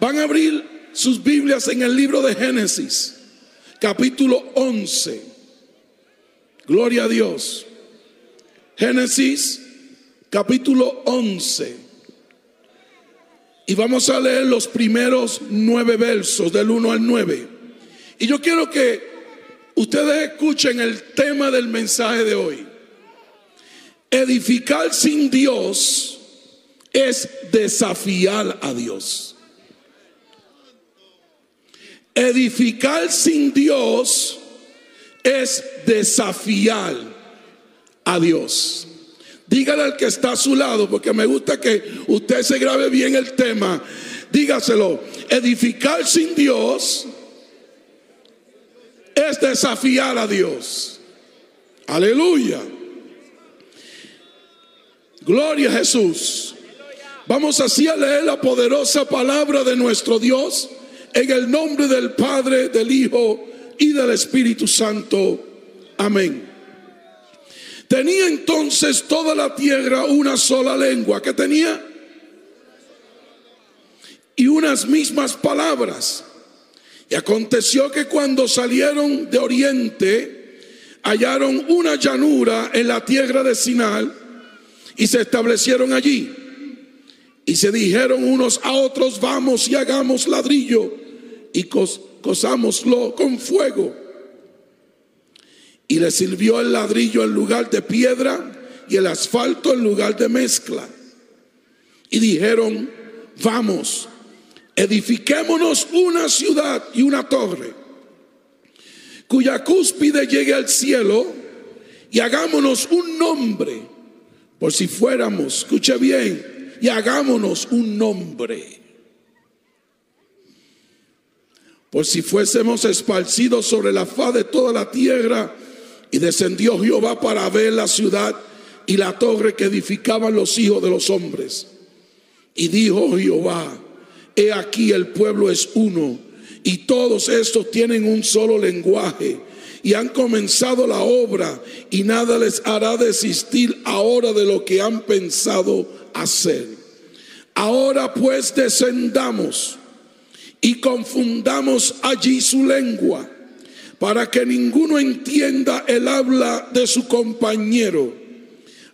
Van a abrir sus Biblias en el libro de Génesis, capítulo 11. Gloria a Dios. Génesis, capítulo 11. Y vamos a leer los primeros nueve versos, del 1 al 9. Y yo quiero que ustedes escuchen el tema del mensaje de hoy. Edificar sin Dios es desafiar a Dios. Edificar sin Dios es desafiar a Dios. Dígale al que está a su lado, porque me gusta que usted se grabe bien el tema. Dígaselo, edificar sin Dios es desafiar a Dios. Aleluya. Gloria a Jesús. Vamos así a leer la poderosa palabra de nuestro Dios en el nombre del Padre, del Hijo y del Espíritu Santo. Amén. Tenía entonces toda la tierra una sola lengua que tenía y unas mismas palabras. Y aconteció que cuando salieron de oriente, hallaron una llanura en la tierra de Sinal y se establecieron allí. Y se dijeron unos a otros, vamos y hagamos ladrillo y cosámoslo con fuego. Y le sirvió el ladrillo en lugar de piedra y el asfalto en lugar de mezcla. Y dijeron, vamos, edifiquémonos una ciudad y una torre, cuya cúspide llegue al cielo, y hagámonos un nombre por si fuéramos, escuche bien, y hagámonos un nombre. Por si fuésemos esparcidos sobre la faz de toda la tierra, y descendió Jehová para ver la ciudad y la torre que edificaban los hijos de los hombres. Y dijo Jehová, he aquí el pueblo es uno, y todos estos tienen un solo lenguaje y han comenzado la obra y nada les hará desistir ahora de lo que han pensado hacer. Ahora pues descendamos y confundamos allí su lengua para que ninguno entienda el habla de su compañero.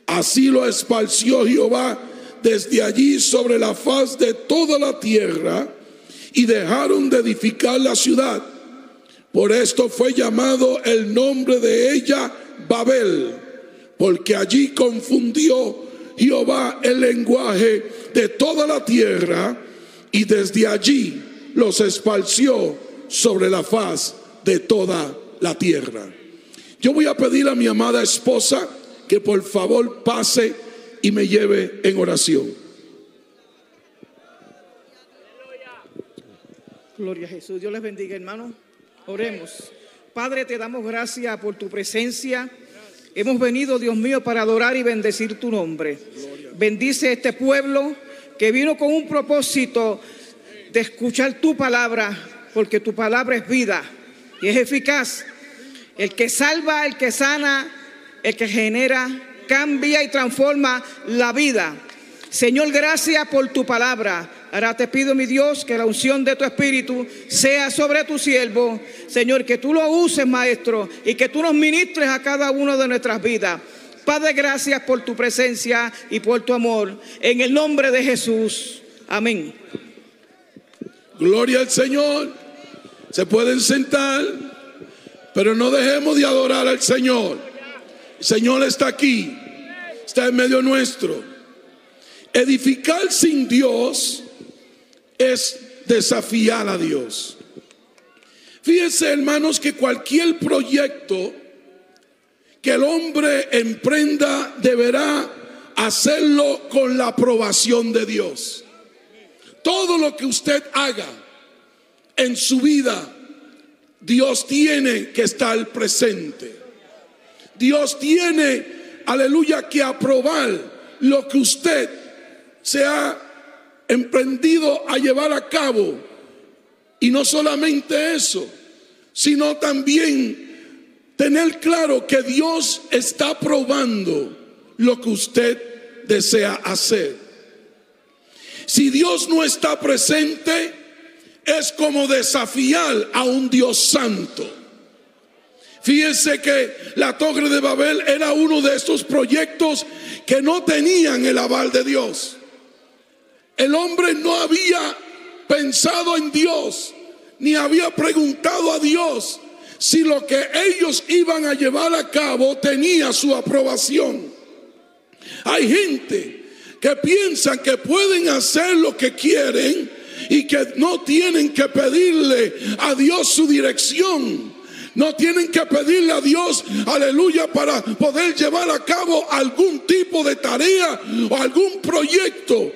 Así lo esparció Jehová desde allí sobre la faz de toda la tierra y dejaron de edificar la ciudad por esto fue llamado el nombre de ella Babel, porque allí confundió Jehová el lenguaje de toda la tierra y desde allí los esparció sobre la faz de toda la tierra. Yo voy a pedir a mi amada esposa que por favor pase y me lleve en oración. Gloria a Jesús. Dios les bendiga, hermano. Oremos. Padre, te damos gracias por tu presencia. Hemos venido, Dios mío, para adorar y bendecir tu nombre. Bendice este pueblo que vino con un propósito de escuchar tu palabra, porque tu palabra es vida y es eficaz. El que salva, el que sana, el que genera, cambia y transforma la vida. Señor, gracias por tu palabra. Ahora te pido, mi Dios, que la unción de tu Espíritu sea sobre tu siervo. Señor, que tú lo uses, Maestro, y que tú nos ministres a cada uno de nuestras vidas. Padre, gracias por tu presencia y por tu amor. En el nombre de Jesús. Amén. Gloria al Señor. Se pueden sentar, pero no dejemos de adorar al Señor. El Señor está aquí, está en medio nuestro. Edificar sin Dios es desafiar a Dios. Fíjense, hermanos, que cualquier proyecto que el hombre emprenda deberá hacerlo con la aprobación de Dios. Todo lo que usted haga en su vida, Dios tiene que estar presente. Dios tiene, aleluya, que aprobar lo que usted se ha emprendido a llevar a cabo. Y no solamente eso, sino también tener claro que Dios está probando lo que usted desea hacer. Si Dios no está presente, es como desafiar a un Dios santo. Fíjense que la Torre de Babel era uno de estos proyectos que no tenían el aval de Dios. El hombre no había pensado en Dios, ni había preguntado a Dios si lo que ellos iban a llevar a cabo tenía su aprobación. Hay gente que piensan que pueden hacer lo que quieren y que no tienen que pedirle a Dios su dirección. No tienen que pedirle a Dios, aleluya, para poder llevar a cabo algún tipo de tarea o algún proyecto.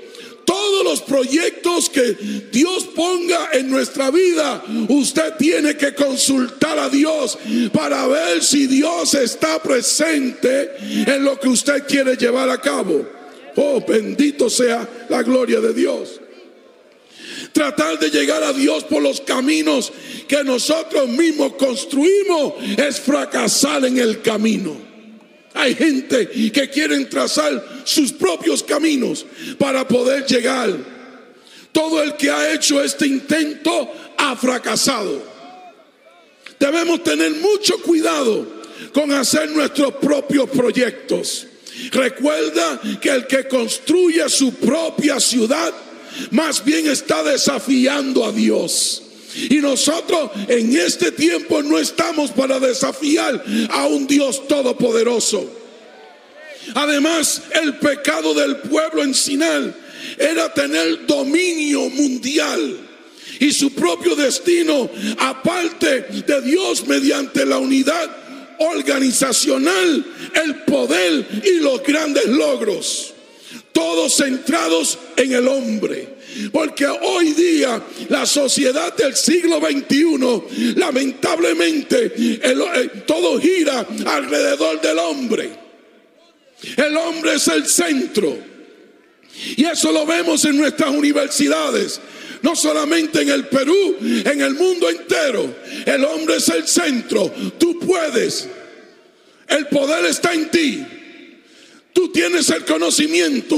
Todos los proyectos que Dios ponga en nuestra vida, usted tiene que consultar a Dios para ver si Dios está presente en lo que usted quiere llevar a cabo. Oh, bendito sea la gloria de Dios. Tratar de llegar a Dios por los caminos que nosotros mismos construimos es fracasar en el camino. Hay gente que quieren trazar sus propios caminos para poder llegar. Todo el que ha hecho este intento ha fracasado. Debemos tener mucho cuidado con hacer nuestros propios proyectos. Recuerda que el que construye su propia ciudad más bien está desafiando a Dios. Y nosotros en este tiempo no estamos para desafiar a un Dios todopoderoso. Además, el pecado del pueblo en Sinal era tener dominio mundial y su propio destino, aparte de Dios mediante la unidad organizacional, el poder y los grandes logros todos centrados en el hombre. Porque hoy día la sociedad del siglo XXI, lamentablemente, eh, todo gira alrededor del hombre. El hombre es el centro. Y eso lo vemos en nuestras universidades. No solamente en el Perú, en el mundo entero. El hombre es el centro. Tú puedes. El poder está en ti. Tú tienes el conocimiento.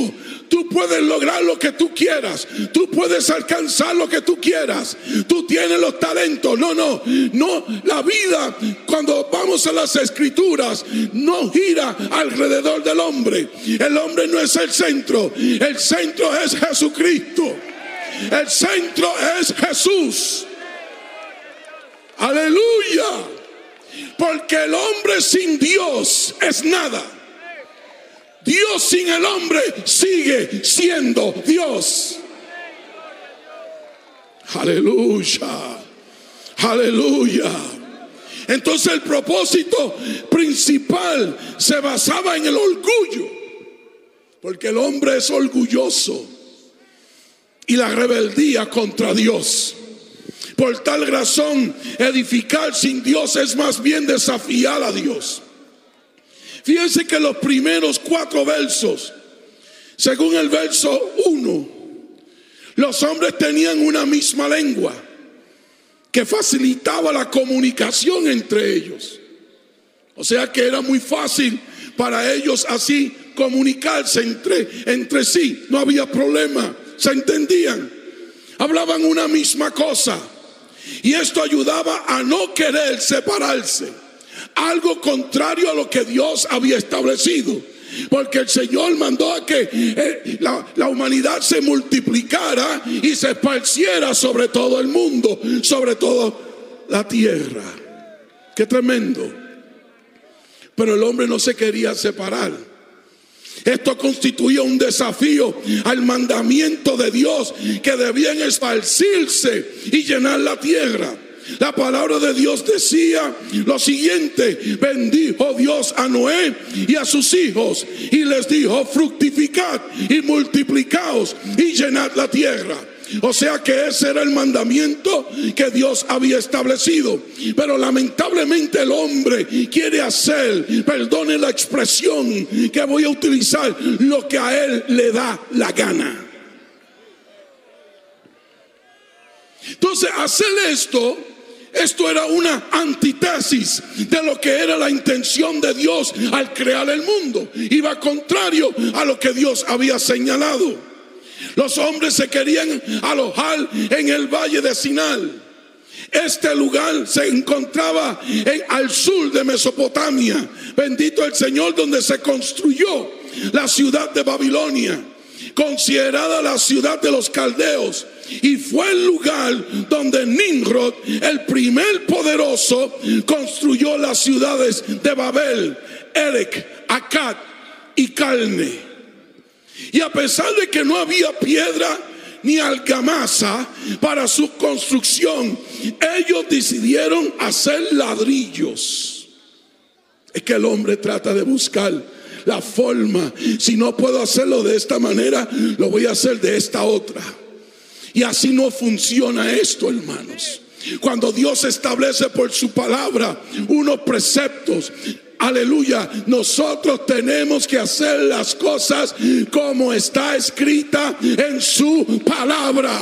Tú puedes lograr lo que tú quieras. Tú puedes alcanzar lo que tú quieras. Tú tienes los talentos. No, no, no. La vida, cuando vamos a las escrituras, no gira alrededor del hombre. El hombre no es el centro. El centro es Jesucristo. El centro es Jesús. Aleluya. Porque el hombre sin Dios es nada. Dios sin el hombre sigue siendo Dios. Aleluya. Aleluya. Entonces el propósito principal se basaba en el orgullo. Porque el hombre es orgulloso. Y la rebeldía contra Dios. Por tal razón, edificar sin Dios es más bien desafiar a Dios. Fíjense que los primeros cuatro versos, según el verso 1, los hombres tenían una misma lengua que facilitaba la comunicación entre ellos. O sea que era muy fácil para ellos así comunicarse entre, entre sí. No había problema, se entendían. Hablaban una misma cosa. Y esto ayudaba a no querer separarse algo contrario a lo que Dios había establecido. Porque el Señor mandó a que eh, la, humanidad se multiplicara y se esparciera sobre todo el mundo, sobre toda la tierra. Qué tremendo. Pero el hombre no se quería separar. Esto constituía un desafío al mandamiento de Dios que debían esparcirse y llenar la tierra. La palabra de Dios decía lo siguiente, bendijo Dios a Noé y a sus hijos y les dijo, fructificad y multiplicaos y llenad la tierra. O sea que ese era el mandamiento que Dios había establecido. Pero lamentablemente el hombre quiere hacer, perdone la expresión que voy a utilizar, lo que a él le da la gana. Entonces, hacer esto esto era una antítesis de lo que era la intención de Dios al crear el mundo. Iba contrario a lo que Dios había señalado. Los hombres se querían alojar en el valle de Sinal. Este lugar se encontraba al sur de Mesopotamia. Bendito el Señor donde se construyó la ciudad de Babilonia, considerada la ciudad de los caldeos. Y fue el lugar donde Nimrod, el primer poderoso, construyó las ciudades de Babel, Erech, Akkad y Calne. Y a pesar de que no había piedra ni algamasa para su construcción, ellos decidieron hacer ladrillos. Es que el hombre trata de buscar la forma. Si no puedo hacerlo de esta manera, lo voy a hacer de esta otra. Y así no funciona esto, hermanos. Cuando Dios establece por su palabra unos preceptos, aleluya, nosotros tenemos que hacer las cosas como está escrita en su palabra.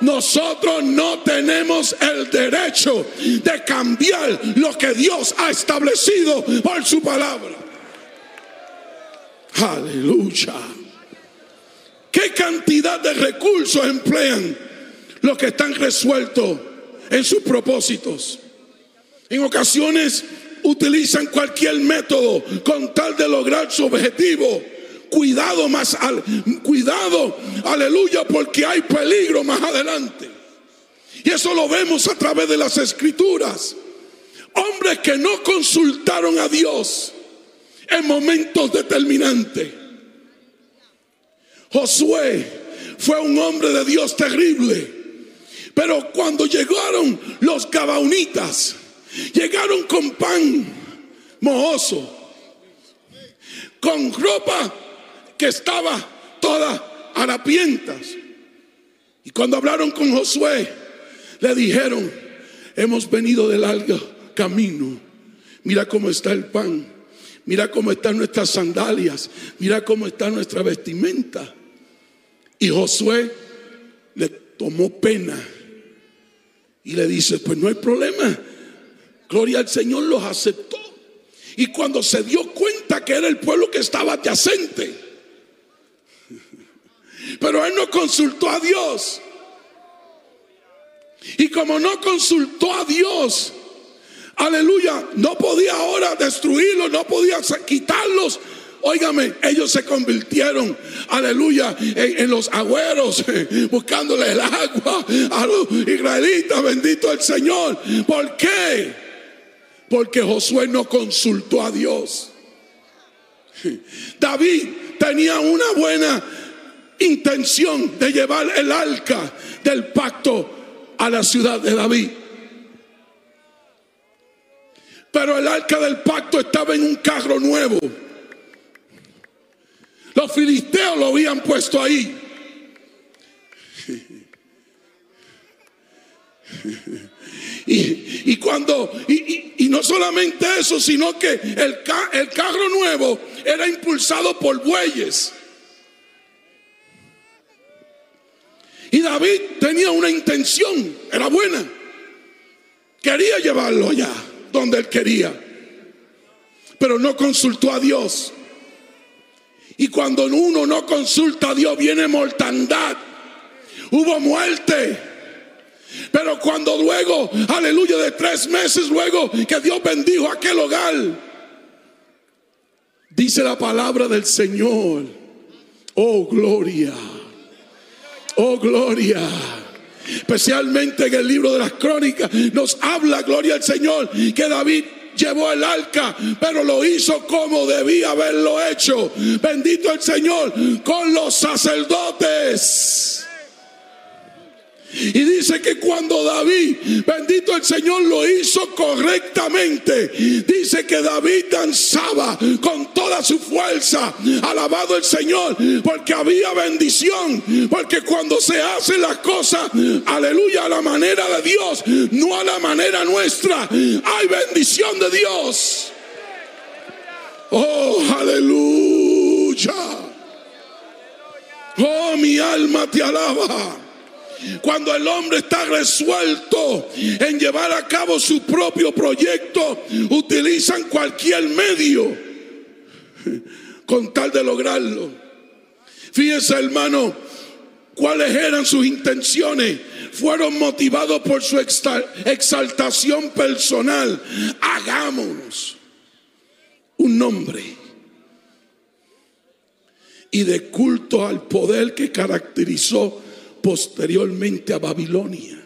Nosotros no tenemos el derecho de cambiar lo que Dios ha establecido por su palabra. Aleluya. ¿Qué cantidad de recursos emplean los que están resueltos en sus propósitos? En ocasiones utilizan cualquier método con tal de lograr su objetivo. Cuidado más al, cuidado, aleluya, porque hay peligro más adelante. Y eso lo vemos a través de las escrituras. Hombres que no consultaron a Dios en momentos determinantes. Josué fue un hombre de Dios terrible. Pero cuando llegaron los gabaonitas, llegaron con pan mohoso, con ropa que estaba toda harapientas. Y cuando hablaron con Josué, le dijeron, hemos venido de largo camino. Mira cómo está el pan. Mira cómo están nuestras sandalias. Mira cómo está nuestra vestimenta. Y Josué le tomó pena y le dice, pues no hay problema. Gloria al Señor los aceptó. Y cuando se dio cuenta que era el pueblo que estaba adyacente, pero él no consultó a Dios. Y como no consultó a Dios, aleluya, no podía ahora destruirlos, no podía quitarlos. Óigame, ellos se convirtieron, aleluya, en, los agüeros, buscándole el agua a los israelitas, bendito el Señor. ¿Por qué? Porque Josué no consultó a Dios. David tenía una buena intención de llevar el arca del pacto a la ciudad de David. Pero el arca del pacto estaba en un carro nuevo. Los filisteos lo habían puesto ahí. Y, cuando, y, no solamente eso, sino que el, el carro nuevo era impulsado por bueyes. Y David tenía una intención, era buena. Quería llevarlo allá donde él quería. Pero no consultó a Dios. Y cuando uno no consulta a Dios viene mortandad. Hubo muerte. Pero cuando luego, aleluya, de tres meses luego que Dios bendijo aquel hogar, dice la palabra del Señor, oh gloria, oh gloria. Especialmente en el libro de las crónicas nos habla, gloria al Señor, que David llevó el arca, pero lo hizo como debía haberlo hecho. Bendito el Señor con los sacerdotes. Y dice que cuando David, bendito el Señor, lo hizo correctamente, dice que David danzaba con toda su fuerza, alabado el Señor, porque había bendición, porque cuando se hacen las cosas, aleluya, a la manera de Dios, no a la manera nuestra, hay bendición de Dios. Oh, aleluya. Oh, mi alma te alaba. Cuando el hombre está resuelto en llevar a cabo su propio proyecto, utilizan cualquier medio con tal de lograrlo. Fíjese, hermano, cuáles eran sus intenciones. Fueron motivados por su exaltación personal. Hagámonos un nombre y de culto al poder que caracterizó posteriormente a Babilonia.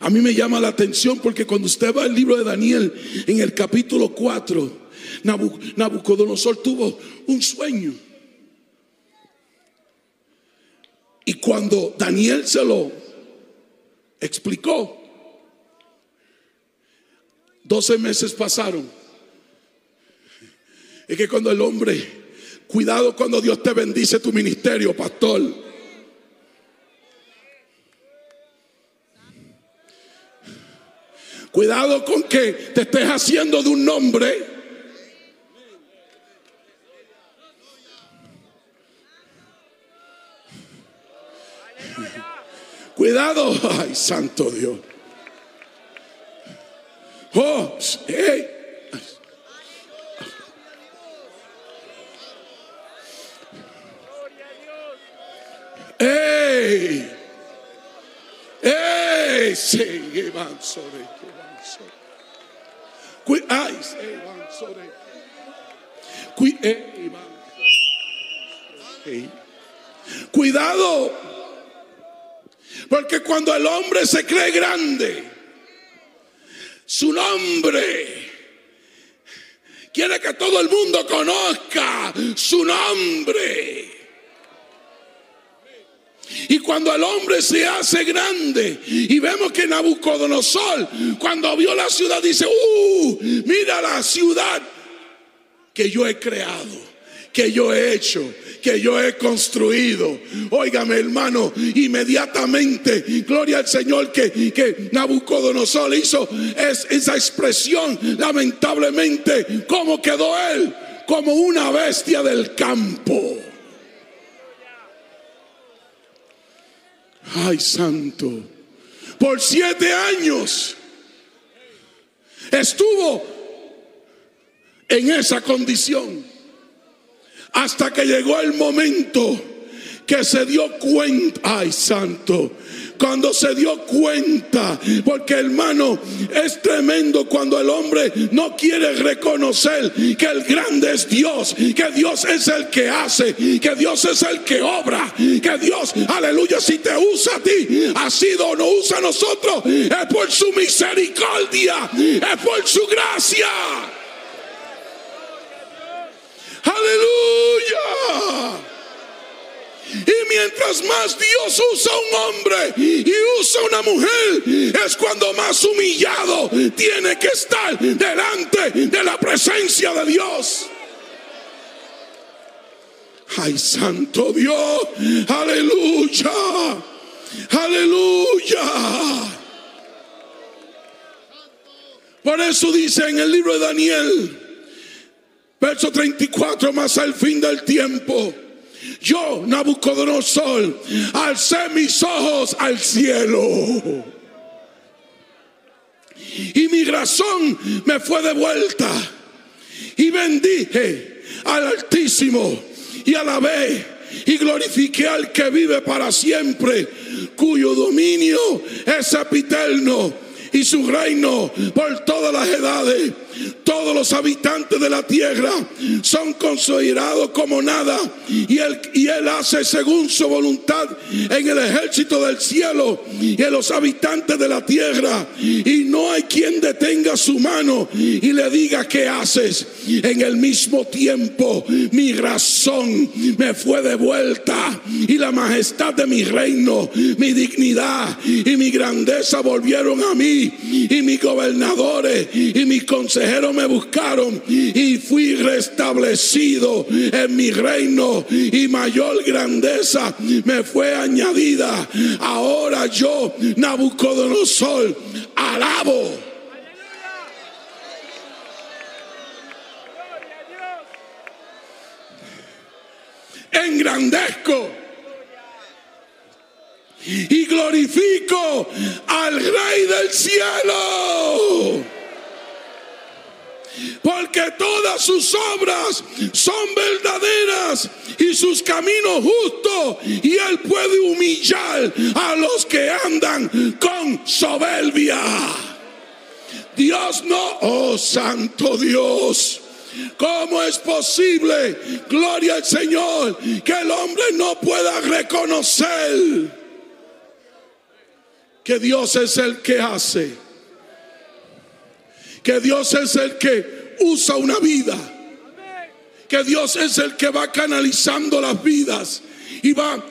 A mí me llama la atención porque cuando usted va al libro de Daniel en el capítulo 4, Nabucodonosor tuvo un sueño. Y cuando Daniel se lo explicó, 12 meses pasaron. Es que cuando el hombre, cuidado cuando Dios te bendice tu ministerio, pastor. Cuidado con que te estés haciendo de un nombre. Cuidado, ay, santo Dios. Oh, hey. ¡Ey! ¡Ey! Sí, sobre. Cuidado, porque cuando el hombre se cree grande, su nombre quiere que todo el mundo conozca su nombre. Y cuando el hombre se hace grande y vemos que Nabucodonosor, cuando vio la ciudad, dice, uh, mira la ciudad que yo he creado, que yo he hecho, que yo he construido. Óigame, hermano, inmediatamente, gloria al Señor, que, que Nabucodonosor hizo es, esa expresión, lamentablemente, como quedó él, como una bestia del campo. Ay, santo. Por siete años estuvo en esa condición. Hasta que llegó el momento que se dio cuenta, ay santo, cuando se dio cuenta, porque hermano, es tremendo cuando el hombre no quiere reconocer que el grande es Dios, que Dios es el que hace, que Dios es el que obra, que Dios, aleluya, si te usa a ti, ha sido o no usa a nosotros, es por su misericordia, es por su gracia. Aleluya. Y mientras más Dios usa un hombre y usa una mujer, es cuando más humillado tiene que estar delante de la presencia de Dios. Ay, santo Dios, aleluya, aleluya. Por eso dice en el libro de Daniel, verso 34, más al fin del tiempo yo, Nabucodonosor, alcé mis ojos al cielo. Y mi razón me fue devuelta. Y bendije al Altísimo y alabé y glorifiqué al que vive para siempre, cuyo dominio es epiterno y su reino por todas las edades. Todos los habitantes de la tierra son considerados como nada y él, y él hace según su voluntad en el ejército del cielo y en los habitantes de la tierra. Y no hay quien detenga su mano y le diga qué haces. En el mismo tiempo mi razón me fue devuelta y la majestad de mi reino, mi dignidad y mi grandeza volvieron a mí y mis gobernadores y mis consejeros me buscaron y fui restablecido en mi reino y mayor grandeza me fue añadida. Ahora yo, Nabucodonosor, alabo. Engrandezco y glorifico al Rey del cielo. Porque todas sus obras son verdaderas y sus caminos justos, y él puede humillar a los que andan con soberbia. Dios no, oh santo Dios. ¿Cómo es posible, gloria al Señor, que el hombre no pueda reconocer que Dios es el que hace? Que Dios es el que usa una vida. Que Dios es el que va canalizando las vidas y va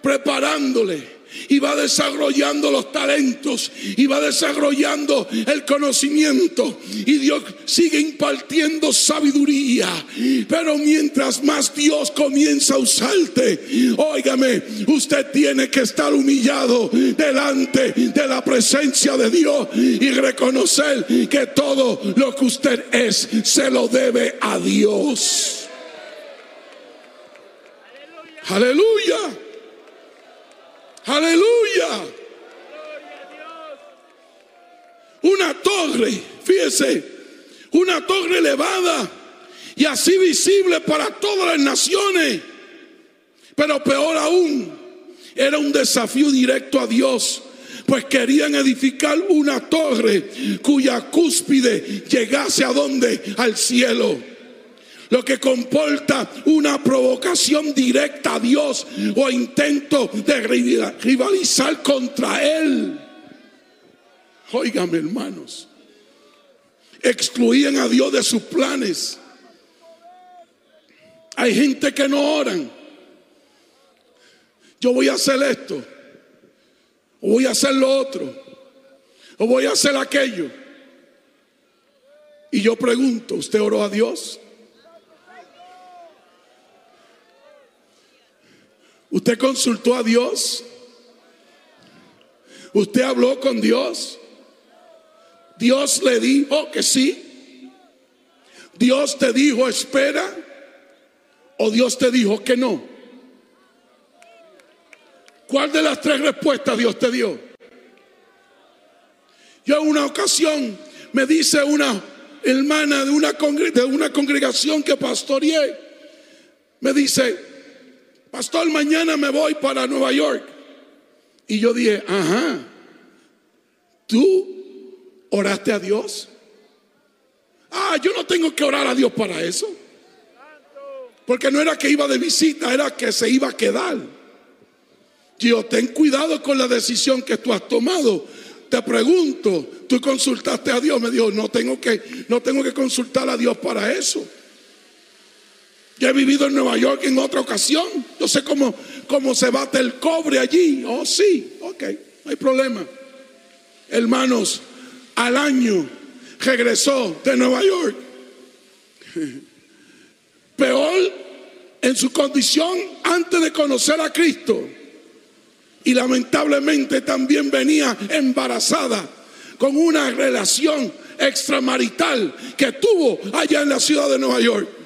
preparándole y va desarrollando los talentos y va desarrollando el conocimiento y Dios sigue impartiendo sabiduría. Pero mientras más Dios comienza a usarte, óigame, usted tiene que estar humillado delante de la presencia de Dios y reconocer que todo lo que usted es se lo debe a Dios. Aleluya. Aleluya. Una torre, fíjese, una torre elevada y así visible para todas las naciones. Pero peor aún, era un desafío directo a Dios, pues querían edificar una torre cuya cúspide llegase a donde? Al cielo lo que comporta una provocación directa a Dios o intento de rivalizar contra Él. Óigame hermanos, excluían a Dios de sus planes. Hay gente que no oran. Yo voy a hacer esto, o voy a hacer lo otro, o voy a hacer aquello. Y yo pregunto, ¿usted oró a Dios? ¿Usted consultó a Dios? ¿Usted habló con Dios? Dios le dijo que sí. Dios te dijo espera o Dios te dijo que no. ¿Cuál de las tres respuestas Dios te dio? Yo en una ocasión me dice una hermana de una, de una congregación que pastoreé, me dice, pastor, mañana me voy para Nueva York. Y yo dije, ajá, ¿tú oraste a Dios? Ah, yo no tengo que orar a Dios para eso. Porque no era que iba de visita, era que se iba a quedar. Yo, ten cuidado con la decisión que tú has tomado. Te pregunto, ¿tú consultaste a Dios? Me dijo, no tengo que, no tengo que consultar a Dios para eso. Yo he vivido en Nueva York en otra ocasión. Yo sé cómo, cómo se bate el cobre allí. Oh, sí, ok, no hay problema. Hermanos, al año regresó de Nueva York. Peor en su condición antes de conocer a Cristo. Y lamentablemente también venía embarazada con una relación extramarital que tuvo allá en la ciudad de Nueva York.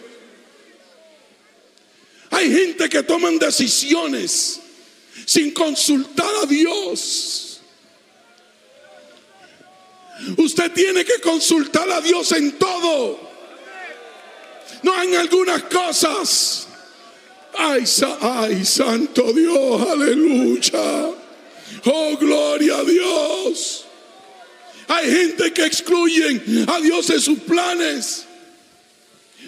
Hay gente que toman decisiones sin consultar a Dios. Usted tiene que consultar a Dios en todo. No en algunas cosas. Ay, ay, santo Dios, aleluya. Oh, gloria a Dios. Hay gente que excluyen a Dios de sus planes.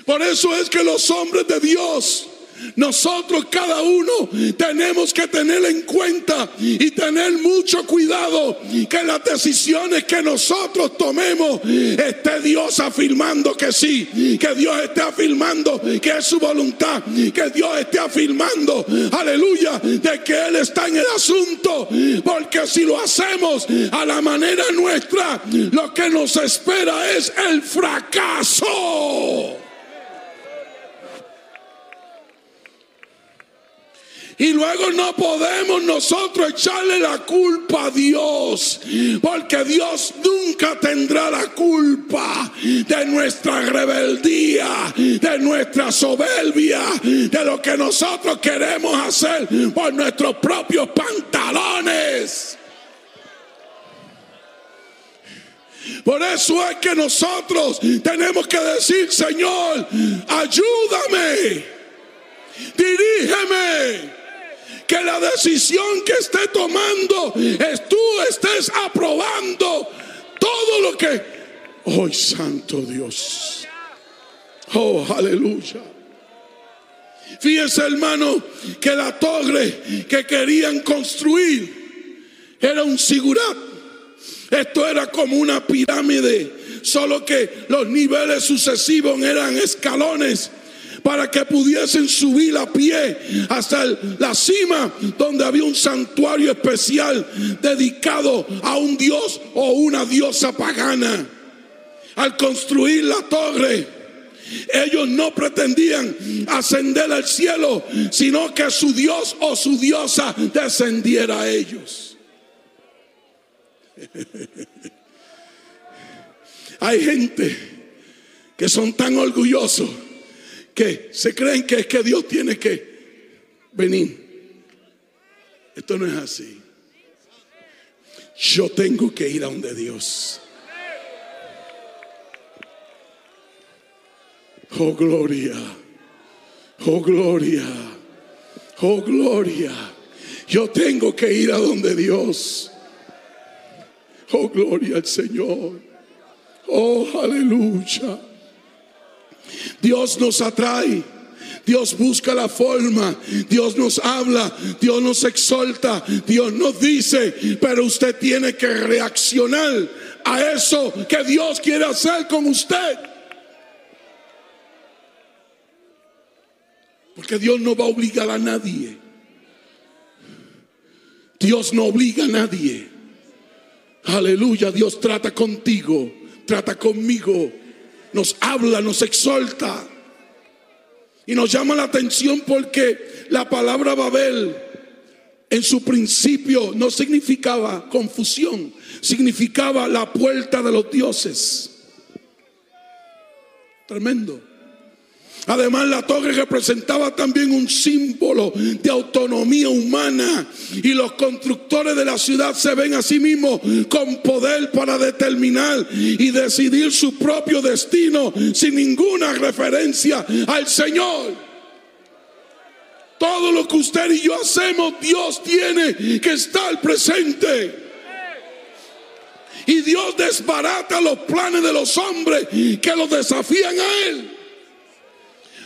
Por eso es que los hombres de Dios nosotros cada uno tenemos que tener en cuenta y tener mucho cuidado que las decisiones que nosotros tomemos esté Dios afirmando que sí, que Dios esté afirmando que es su voluntad, que Dios esté afirmando, aleluya, de que Él está en el asunto, porque si lo hacemos a la manera nuestra, lo que nos espera es el fracaso. Y luego no podemos nosotros echarle la culpa a Dios, porque Dios nunca tendrá la culpa de nuestra rebeldía, de nuestra soberbia, de lo que nosotros queremos hacer por nuestros propios pantalones. Por eso es que nosotros tenemos que decir, Señor, ayúdame, dirígeme. Que la decisión que esté tomando, es tú estés aprobando todo lo que... Oh, Santo Dios. Oh, aleluya. Fíjense, hermano, que la torre que querían construir era un sigurat. Esto era como una pirámide, solo que los niveles sucesivos eran escalones para que pudiesen subir a pie hasta la cima donde había un santuario especial dedicado a un dios o una diosa pagana. Al construir la torre, ellos no pretendían ascender al cielo, sino que su Dios o su diosa descendiera a ellos. Hay gente que son tan orgullosos que se creen que es que Dios tiene que venir. Esto no es así. Yo tengo que ir a donde Dios. Oh gloria. Oh gloria. Oh gloria. Yo tengo que ir a donde Dios. Oh gloria al Señor. Oh aleluya. Dios nos atrae. Dios busca la forma, Dios nos habla, Dios nos exalta, Dios nos dice, pero usted tiene que reaccionar a eso que Dios quiere hacer con usted. Porque Dios no va a obligar a nadie. Dios no obliga a nadie. Aleluya, Dios trata contigo, trata conmigo, nos habla, nos exhorta. Y nos llama la atención porque la palabra Babel en su principio no significaba confusión, significaba la puerta de los dioses. Tremendo. Además, la torre representaba también un símbolo de autonomía humana y los constructores de la ciudad se ven a sí mismos con poder para determinar y decidir su propio destino sin ninguna referencia al Señor. Todo lo que usted y yo hacemos, Dios tiene que estar presente. Y Dios desbarata los planes de los hombres que los desafían a Él.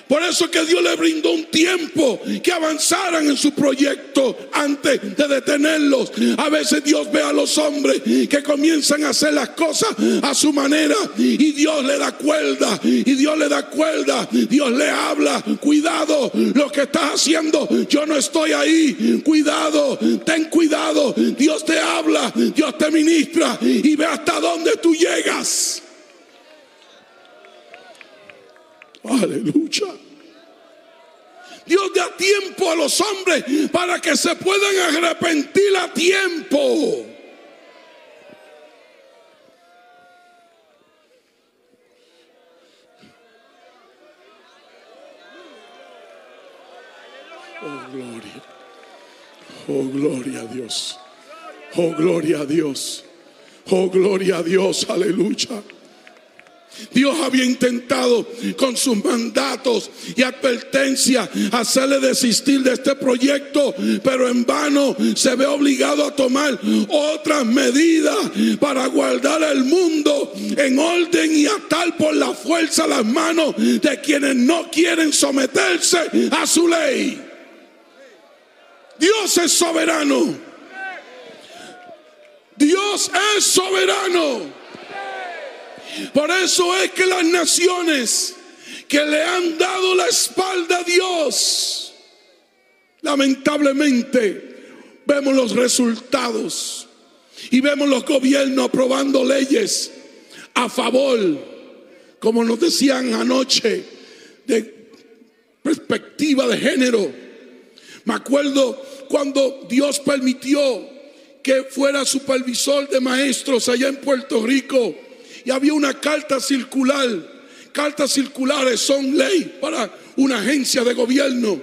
Por eso que Dios le brindó un tiempo que avanzaran en su proyecto antes de detenerlos. A veces Dios ve a los hombres que comienzan a hacer las cosas a su manera y Dios le da cuerda y Dios le da cuerda. Dios le habla, cuidado lo que estás haciendo. Yo no estoy ahí. Cuidado, ten cuidado. Dios te habla, Dios te ministra y ve hasta dónde tú llegas. Aleluya. Dios da tiempo a los hombres para que se puedan arrepentir a tiempo. Oh, gloria. Oh, gloria a Dios. Oh, gloria a Dios. Oh, gloria a Dios. Aleluya. Dios había intentado con sus mandatos y advertencias hacerle desistir de este proyecto, pero en vano se ve obligado a tomar otras medidas para guardar el mundo en orden y atar por la fuerza las manos de quienes no quieren someterse a su ley. Dios es soberano. Dios es soberano. Por eso es que las naciones que le han dado la espalda a Dios, lamentablemente vemos los resultados y vemos los gobiernos aprobando leyes a favor, como nos decían anoche, de perspectiva de género. Me acuerdo cuando Dios permitió que fuera supervisor de maestros allá en Puerto Rico y había una carta circular. Cartas circulares son ley para una agencia de gobierno.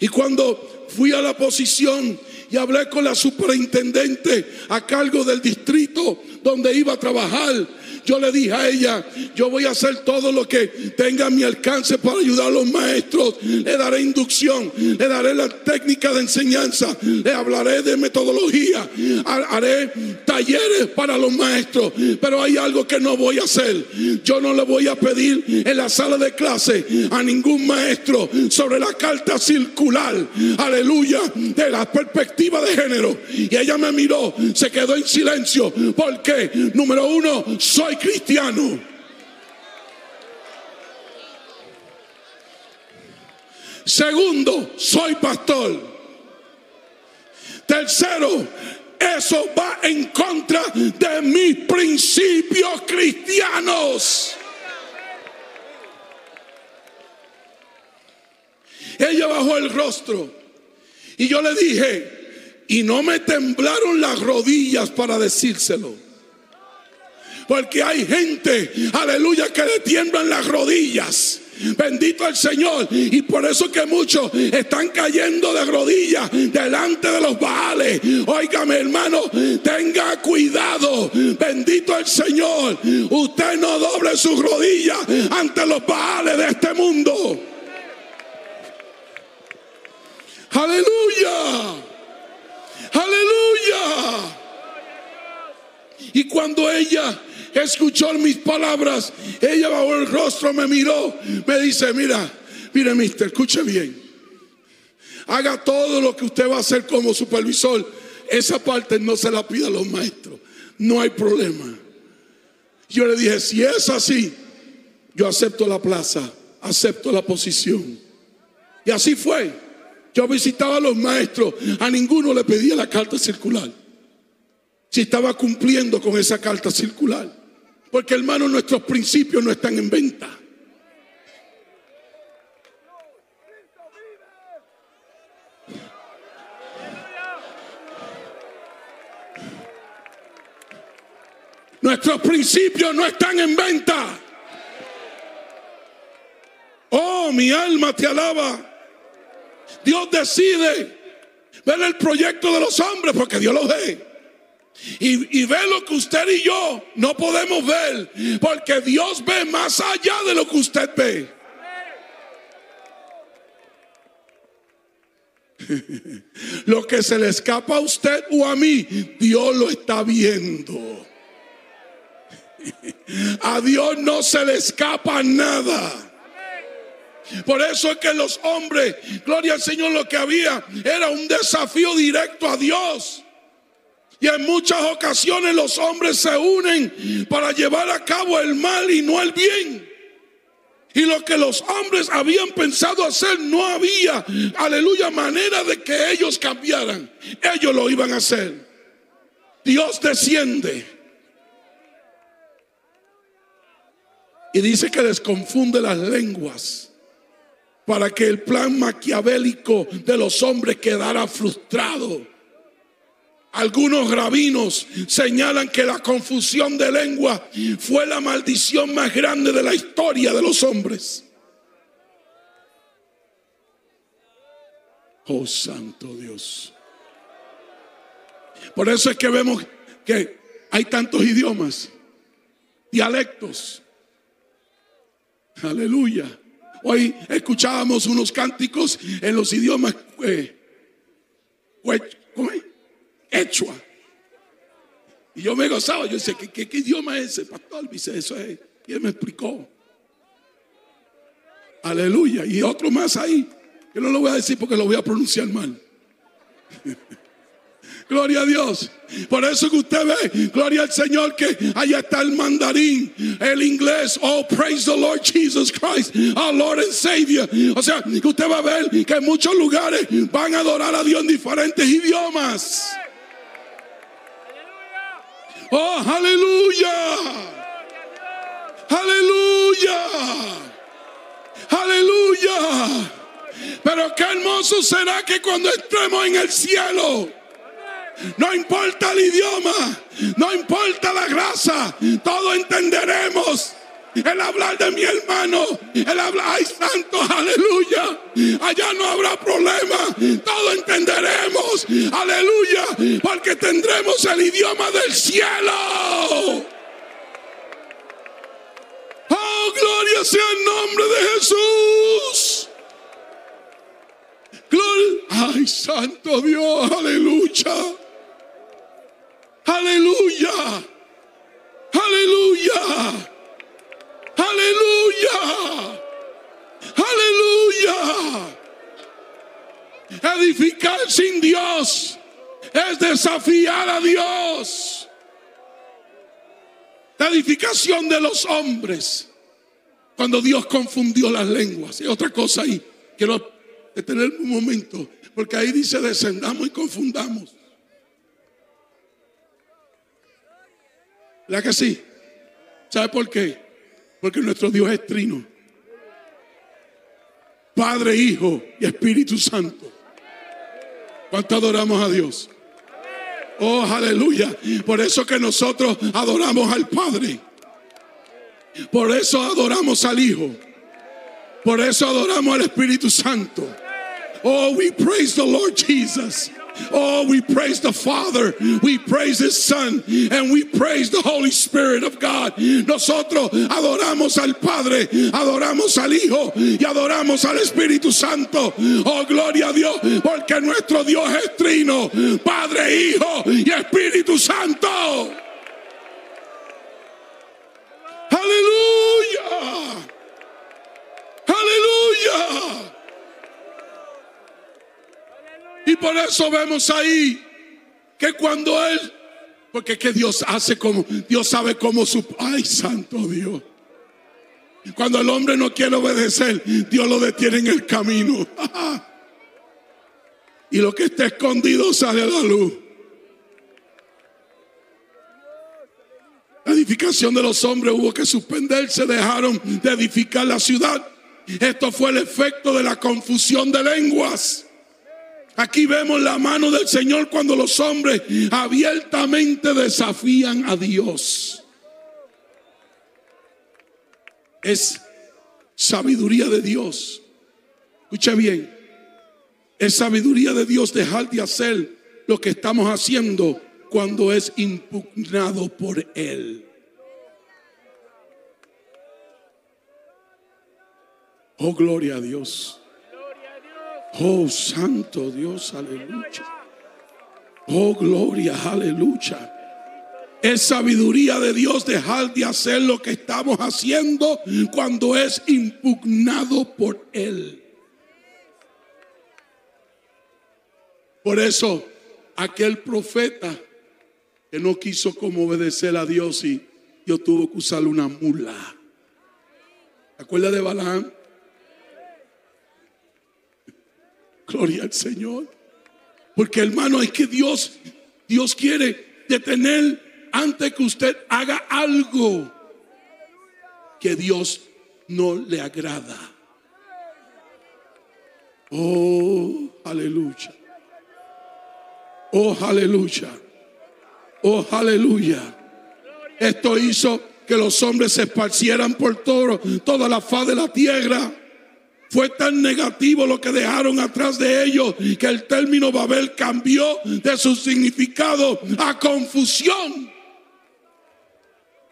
Y cuando fui a la posición y hablé con la superintendente a cargo del distrito donde iba a trabajar, yo le dije a ella, yo voy a hacer todo lo que tenga a mi alcance para ayudar a los maestros. Le daré inducción, le daré la técnica de enseñanza, le hablaré de metodología, haré talleres para los maestros. Pero hay algo que no voy a hacer. Yo no le voy a pedir en la sala de clase a ningún maestro sobre la carta circular, aleluya, de la perspectiva de género. Y ella me miró, se quedó en silencio, porque número uno, soy cristiano. Segundo, soy pastor. Tercero, eso va en contra de mis principios cristianos. Ella bajó el rostro y yo le dije, y no me temblaron las rodillas para decírselo. Porque hay gente, aleluya, que le tiemblan las rodillas. Bendito el Señor. Y por eso que muchos están cayendo de rodillas delante de los baales. Óigame, hermano, tenga cuidado. Bendito el Señor. Usted no doble sus rodillas ante los baales de este mundo. Aleluya. Aleluya. Y cuando ella escuchó mis palabras, ella bajó el rostro, me miró, me dice, mira, mire, mister, escuche bien. Haga todo lo que usted va a hacer como supervisor. Esa parte no se la pida a los maestros. No hay problema. Yo le dije, si es así, yo acepto la plaza, acepto la posición. Y así fue. Yo visitaba a los maestros, a ninguno le pedía la carta circular. Si estaba cumpliendo con esa carta circular. Porque hermano, nuestros principios no están en venta. Nuestros principios no están en venta. Oh, mi alma te alaba. Dios decide ver el proyecto de los hombres porque Dios lo ve. Y, ve lo que usted y yo no podemos ver porque Dios ve más allá de lo que usted ve. Lo que se le escapa a usted o a mí, Dios lo está viendo. A Dios no se le escapa nada. Por eso es que los hombres, gloria al Señor, lo que había era un desafío directo a Dios. Y en muchas ocasiones los hombres se unen para llevar a cabo el mal y no el bien. Y lo que los hombres habían pensado hacer no había, aleluya, manera de que ellos cambiaran. Ellos lo iban a hacer. Dios desciende. Y dice que desconfunde las lenguas para que el plan maquiavélico de los hombres quedara frustrado. Algunos rabinos señalan que la confusión de lengua fue la maldición más grande de la historia de los hombres. Oh Santo Dios. Por eso es que vemos que hay tantos idiomas, dialectos. Aleluya. Hoy escuchábamos unos cánticos en los idiomas eh, Echua. Y yo me gozaba, yo decía, ¿qué, idioma es ese, pastor? dice, eso es. Y él me explicó. Aleluya. Y otro más ahí, que no lo voy a decir porque lo voy a pronunciar mal. Gloria a Dios. Por eso que usted ve, gloria al Señor, que allá está el mandarín, el inglés. Oh, praise the Lord Jesus Christ, our Lord and Savior. O sea, que usted va a ver que en muchos lugares van a adorar a Dios en diferentes idiomas. Oh, aleluya. Aleluya. Aleluya. Pero qué hermoso será que cuando entremos en el cielo no importa el idioma, no importa la grasa, todo entenderemos. El hablar de mi hermano, el hablar, ay santo, aleluya. Allá no habrá problema, todo entenderemos, aleluya, porque tendremos el idioma del cielo. gloria sea el nombre de Jesús. Gloria. Ay, santo Dios, aleluya. Aleluya. Aleluya. Aleluya. Aleluya. Edificar sin Dios es desafiar a Dios. La edificación de los hombres. Cuando Dios confundió las lenguas. Y otra cosa ahí. Quiero detener un momento. Porque ahí dice descendamos y confundamos. ¿La que sí? ¿Sabe por qué? Porque nuestro Dios es trino. Padre, Hijo y Espíritu Santo. ¿Cuánto adoramos a Dios? Oh, aleluya. Por eso que nosotros adoramos al Padre. Por eso adoramos al Hijo. Por eso adoramos al Espíritu Santo. Oh, we praise the Lord Jesus. Oh, we praise the Father, we praise His Son, and we praise the Holy Spirit of God. Nosotros adoramos al Padre, adoramos al Hijo y adoramos al Espíritu Santo. Oh, gloria a Dios, porque nuestro Dios es trino, Padre, Hijo y Espíritu Santo. Aleluya. Y por eso vemos ahí que cuando Él, porque que Dios hace como, Dios sabe cómo su, ay santo Dios. Cuando el hombre no quiere obedecer, Dios lo detiene en el camino. y lo que está escondido sale a la luz. La edificación de los hombres hubo que suspenderse, dejaron de edificar la ciudad. Esto fue el efecto de la confusión de lenguas. Aquí vemos la mano del Señor cuando los hombres abiertamente desafían a Dios. Es sabiduría de Dios. Escucha bien. Es sabiduría de Dios dejar de hacer lo que estamos haciendo cuando es impugnado por Él. Oh, gloria a Dios. Oh, santo Dios, aleluya. Oh, gloria, aleluya. Es sabiduría de Dios dejar de hacer lo que estamos haciendo cuando es impugnado por Él. Por eso, aquel profeta que no quiso como obedecer a Dios y yo tuve que usar una mula. ¿Te acuerdas de Balaam? Gloria al Señor. Porque hermano, es que Dios, Dios quiere detener antes que usted haga algo que Dios no le agrada. Oh, aleluya. Oh, aleluya. Oh, aleluya. Esto hizo que los hombres se esparcieran por todo, toda la faz de la tierra. Fue tan negativo lo que dejaron atrás de ellos que el término Babel cambió de su significado a confusión.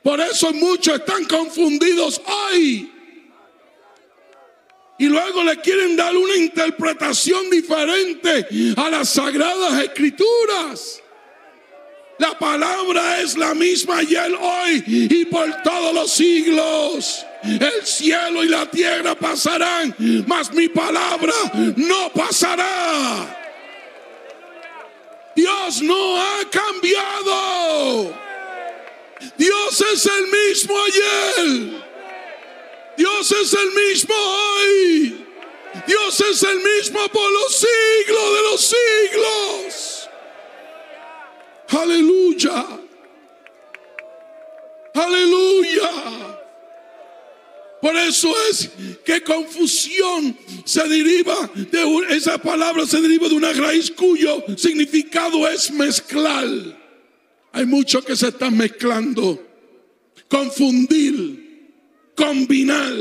Por eso muchos están confundidos hoy. Y luego le quieren dar una interpretación diferente a las sagradas escrituras. La palabra es la misma ayer, hoy y por todos los siglos. El cielo y la tierra pasarán, mas mi palabra no pasará. Dios no ha cambiado. Dios es el mismo ayer. Dios es el mismo hoy. Dios es el mismo por los siglos de los siglos. Aleluya. Aleluya. Por eso es que confusión se deriva de esa palabra se deriva de una raíz cuyo significado es mezclar. Hay muchos que se están mezclando. Confundir, combinar.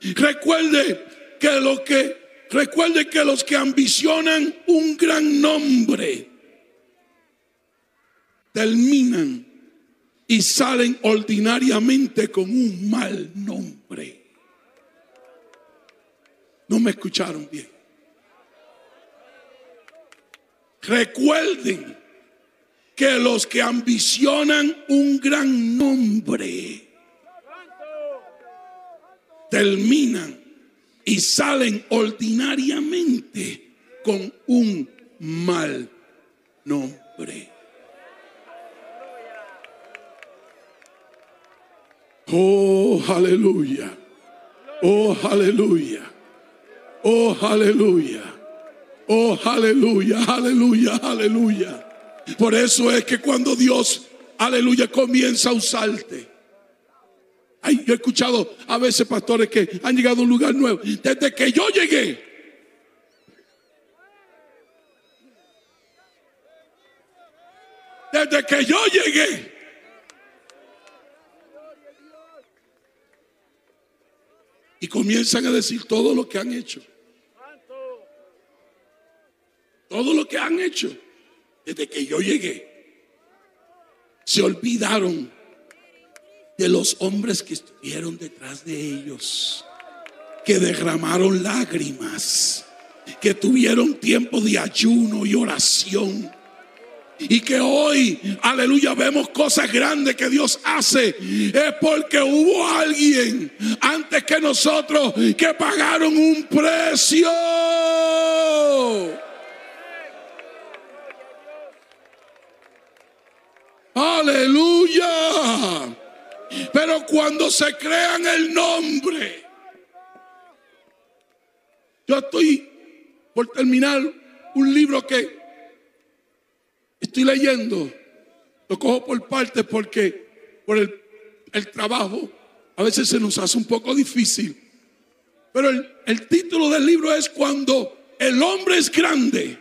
Recuerde que lo que recuerde que los que ambicionan un gran nombre terminan y salen ordinariamente con un mal nombre. No me escucharon bien. Recuerden que los que ambicionan un gran nombre terminan y salen ordinariamente con un mal nombre. Oh, aleluya. Oh, aleluya. Oh, aleluya. Oh, aleluya, aleluya, aleluya. Por eso es que cuando Dios, aleluya, comienza a usarte. Yo he escuchado a veces pastores que han llegado a un lugar nuevo. Desde que yo llegué, desde que yo llegué, y comienzan a decir todo lo que han hecho. Todo lo que han hecho desde que yo llegué. Se olvidaron de los hombres que estuvieron detrás de ellos, que derramaron lágrimas, que tuvieron tiempo de ayuno y oración. Y que hoy, aleluya, vemos cosas grandes que Dios hace. Es porque hubo alguien antes que nosotros que pagaron un precio. Aleluya. Pero cuando se crean el nombre, yo estoy por terminar un libro que estoy leyendo. Lo cojo por partes porque por el, el, trabajo a veces se nos hace un poco difícil. Pero el, el título del libro es Cuando el hombre es grande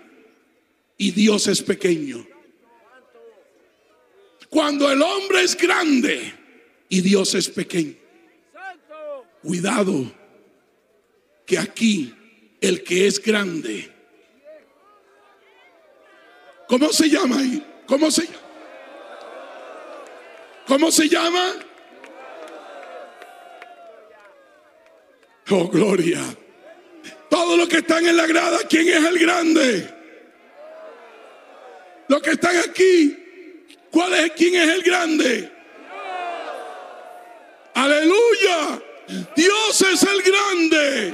y Dios es pequeño. Cuando el hombre es grande y Dios es pequeño. Cuidado, que aquí el que es grande. ¿Cómo se llama ahí? ¿Cómo se llama? ¿Cómo se llama? Oh, gloria. Todos los que están en la grada, ¿quién es el grande? Los que están aquí, ¿Cuál es quién es el grande? Aleluya. Dios es el grande.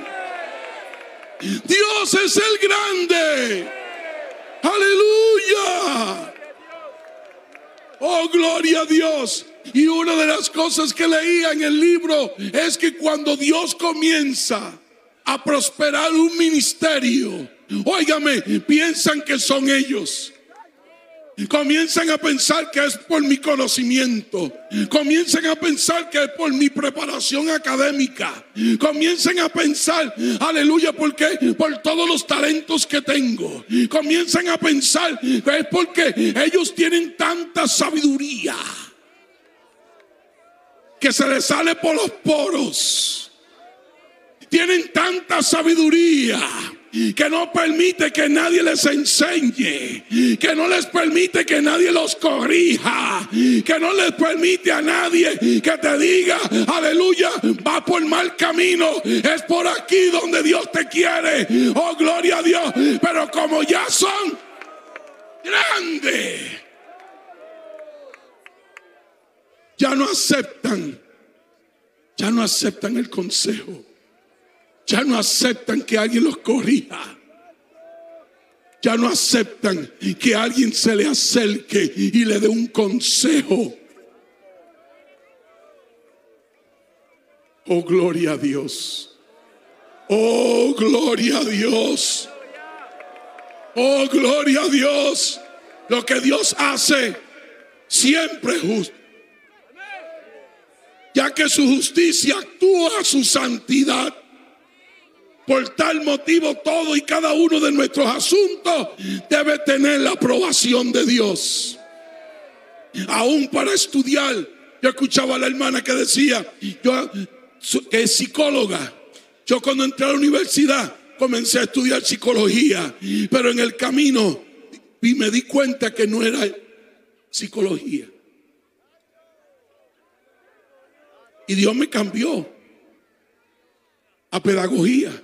Dios es el grande. Aleluya. Oh, gloria a Dios. Y una de las cosas que leía en el libro es que cuando Dios comienza a prosperar un ministerio, óigame, piensan que son ellos. Comienzan a pensar que es por mi conocimiento. Comienzan a pensar que es por mi preparación académica. Comienzan a pensar, aleluya, porque por todos los talentos que tengo. Comienzan a pensar que es porque ellos tienen tanta sabiduría que se les sale por los poros. Tienen tanta sabiduría que no permite que nadie les enseñe, que no les permite que nadie los corrija, que no les permite a nadie que te diga, aleluya, va por mal camino, es por aquí donde Dios te quiere, oh gloria a Dios, pero como ya son grandes, ya no aceptan, ya no aceptan el consejo ya no aceptan que alguien los corrija. Ya no aceptan que alguien se le acerque y le dé un consejo. Oh, gloria a Dios. Oh, gloria a Dios. Oh, gloria a Dios. Lo que Dios hace siempre es justo. Ya que su justicia actúa su santidad. Por tal motivo, todo y cada uno de nuestros asuntos debe tener la aprobación de Dios. Aún para estudiar, yo escuchaba a la hermana que decía, yo que es psicóloga. Yo cuando entré a la universidad comencé a estudiar psicología, pero en el camino y me di cuenta que no era psicología. Y Dios me cambió a pedagogía.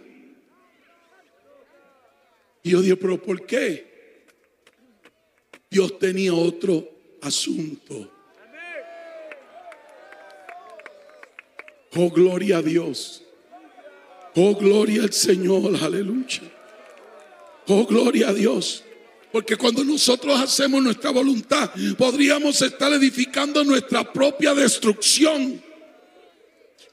Y yo pero ¿por qué? Dios tenía otro asunto. Oh, gloria a Dios. Oh, gloria al Señor. Aleluya. Oh, gloria a Dios. Porque cuando nosotros hacemos nuestra voluntad, podríamos estar edificando nuestra propia destrucción.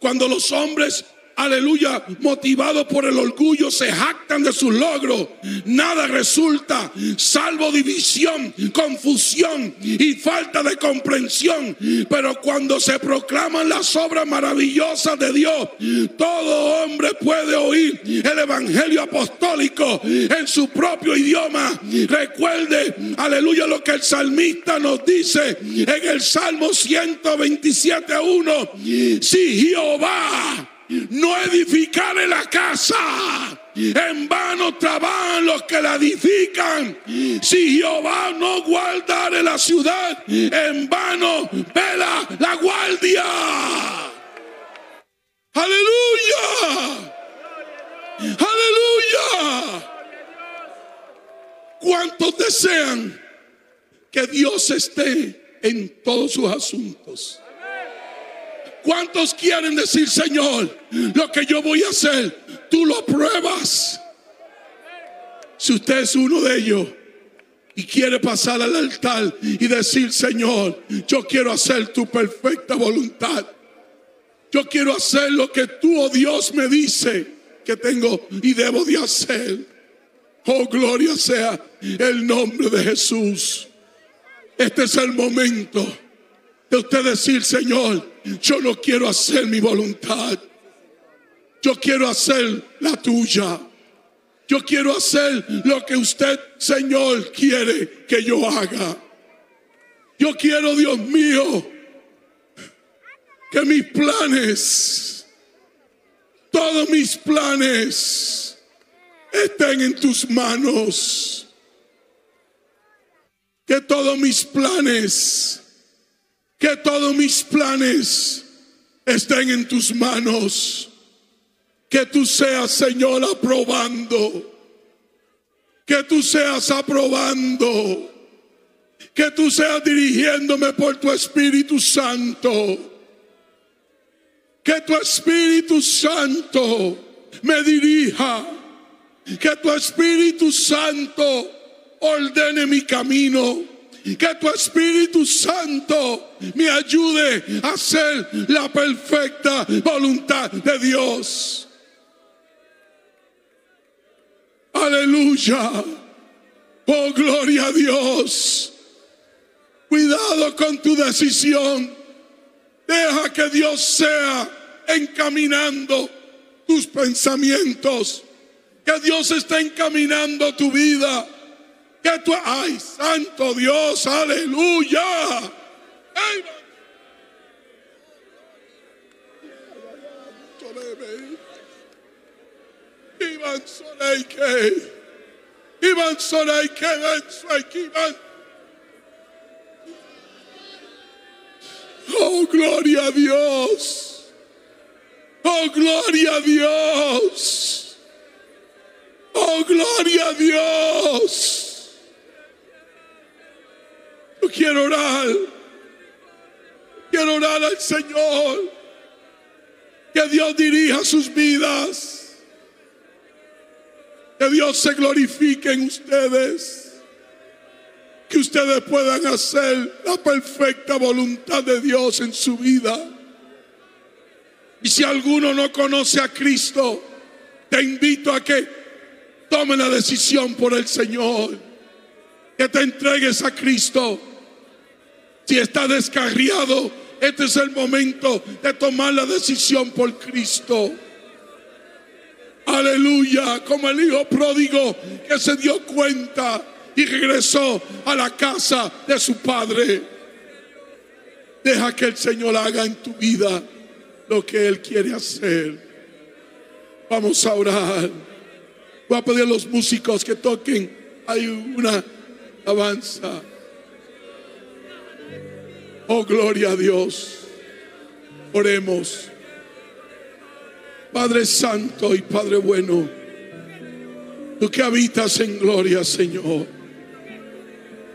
Cuando los hombres aleluya, motivados por el orgullo, se jactan de sus logros. Nada resulta salvo división, confusión y falta de comprensión. Pero cuando se proclaman las obras maravillosas de Dios, todo hombre puede oír el evangelio apostólico en su propio idioma. Recuerde, aleluya, lo que el salmista nos dice en el Salmo 127.1. Si Jehová no edificaré la casa. En vano trabajan los que la edifican. Si Jehová no guardare la ciudad, en vano vela la guardia. Aleluya. Aleluya. ¿Cuántos desean que Dios esté en todos sus asuntos? ¿Cuántos quieren decir, Señor, lo que yo voy a hacer, tú lo pruebas? Si usted es uno de ellos y quiere pasar al altar y decir, Señor, yo quiero hacer tu perfecta voluntad. Yo quiero hacer lo que tú, oh Dios, me dice que tengo y debo de hacer. Oh, gloria sea el nombre de Jesús. Este es el momento de usted decir, Señor, yo no quiero hacer mi voluntad. Yo quiero hacer la tuya. Yo quiero hacer lo que usted, Señor, quiere que yo haga. Yo quiero, Dios mío, que mis planes, todos mis planes, estén en tus manos. Que todos mis planes que todos mis planes estén en tus manos. Que tú seas, Señor, aprobando. Que tú seas aprobando. Que tú seas dirigiéndome por tu Espíritu Santo. Que tu Espíritu Santo me dirija. Que tu Espíritu Santo ordene mi camino que tu Espíritu Santo me ayude a hacer la perfecta voluntad de Dios. Aleluya. Oh, gloria a Dios. Cuidado con tu decisión. Deja que Dios sea encaminando tus pensamientos. Que Dios esté encaminando tu vida que tú, ay, santo Dios, aleluya. Iban Soleike, Iban Soleike, Iban Oh, gloria a Dios. Oh, gloria a Dios. Oh, gloria a Dios. Yo quiero orar. Quiero orar al Señor. Que Dios dirija sus vidas. Que Dios se glorifique en ustedes. Que ustedes puedan hacer la perfecta voluntad de Dios en su vida. Y si alguno no conoce a Cristo, te invito a que tome la decisión por el Señor. Que te entregues a Cristo si está descarriado, este es el momento de tomar la decisión por Cristo. Aleluya, como el hijo pródigo que se dio cuenta y regresó a la casa de su padre. Deja que el Señor haga en tu vida lo que Él quiere hacer. Vamos a orar. Voy a pedir a los músicos que toquen. Hay una avanza. Oh, gloria a Dios. Oremos. Padre Santo y Padre bueno, tú que habitas en gloria, Señor.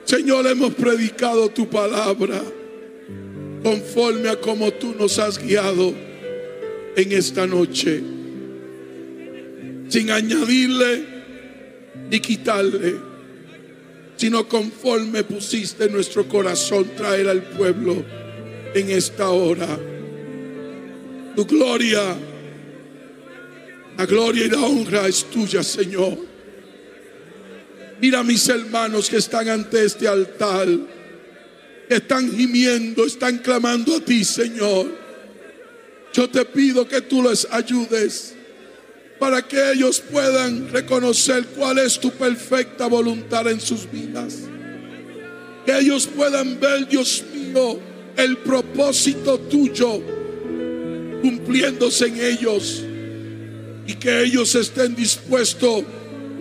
Señor, hemos predicado tu palabra conforme a como tú nos has guiado en esta noche, sin añadirle ni quitarle, sino conforme pusiste nuestro corazón traer al pueblo en esta hora. Tu gloria la gloria y la honra es tuya, Señor. Mira a mis hermanos que están ante este altar, que están gimiendo, están clamando a ti, Señor. Yo te pido que tú les ayudes para que ellos puedan reconocer cuál es tu perfecta voluntad en sus vidas. Que ellos puedan ver, Dios mío, el propósito tuyo cumpliéndose en ellos y que ellos estén dispuestos,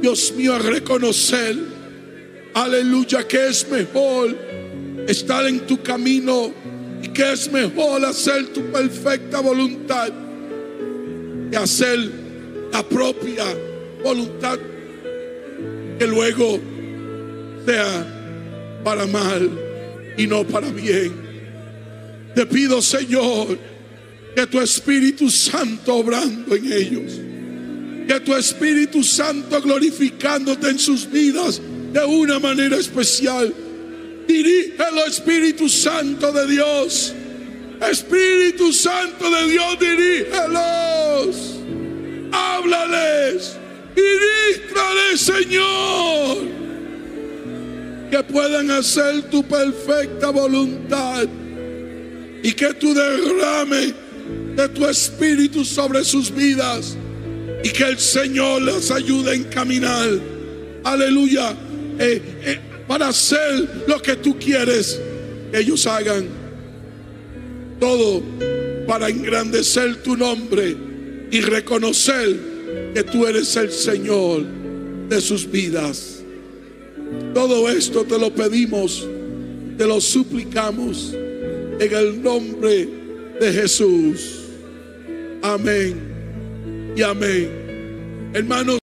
Dios mío, a reconocer, aleluya, que es mejor estar en tu camino y que es mejor hacer tu perfecta voluntad que hacer la propia voluntad que luego sea para mal y no para bien. Te pido, Señor, que tu Espíritu Santo obrando en ellos que tu Espíritu Santo glorificándote en sus vidas de una manera especial. Dirígelo, Espíritu Santo de Dios. Espíritu Santo de Dios, dirígelos. Háblales. Diríjales, Señor. Que puedan hacer tu perfecta voluntad. Y que tú derrame de tu Espíritu sobre sus vidas y que el Señor les ayude a encaminar, aleluya, eh, eh, para hacer lo que tú quieres que ellos hagan. Todo para engrandecer tu nombre y reconocer que tú eres el Señor de sus vidas. Todo esto te lo pedimos, te lo suplicamos en el nombre de Jesús. Amén y amén. Hermanos.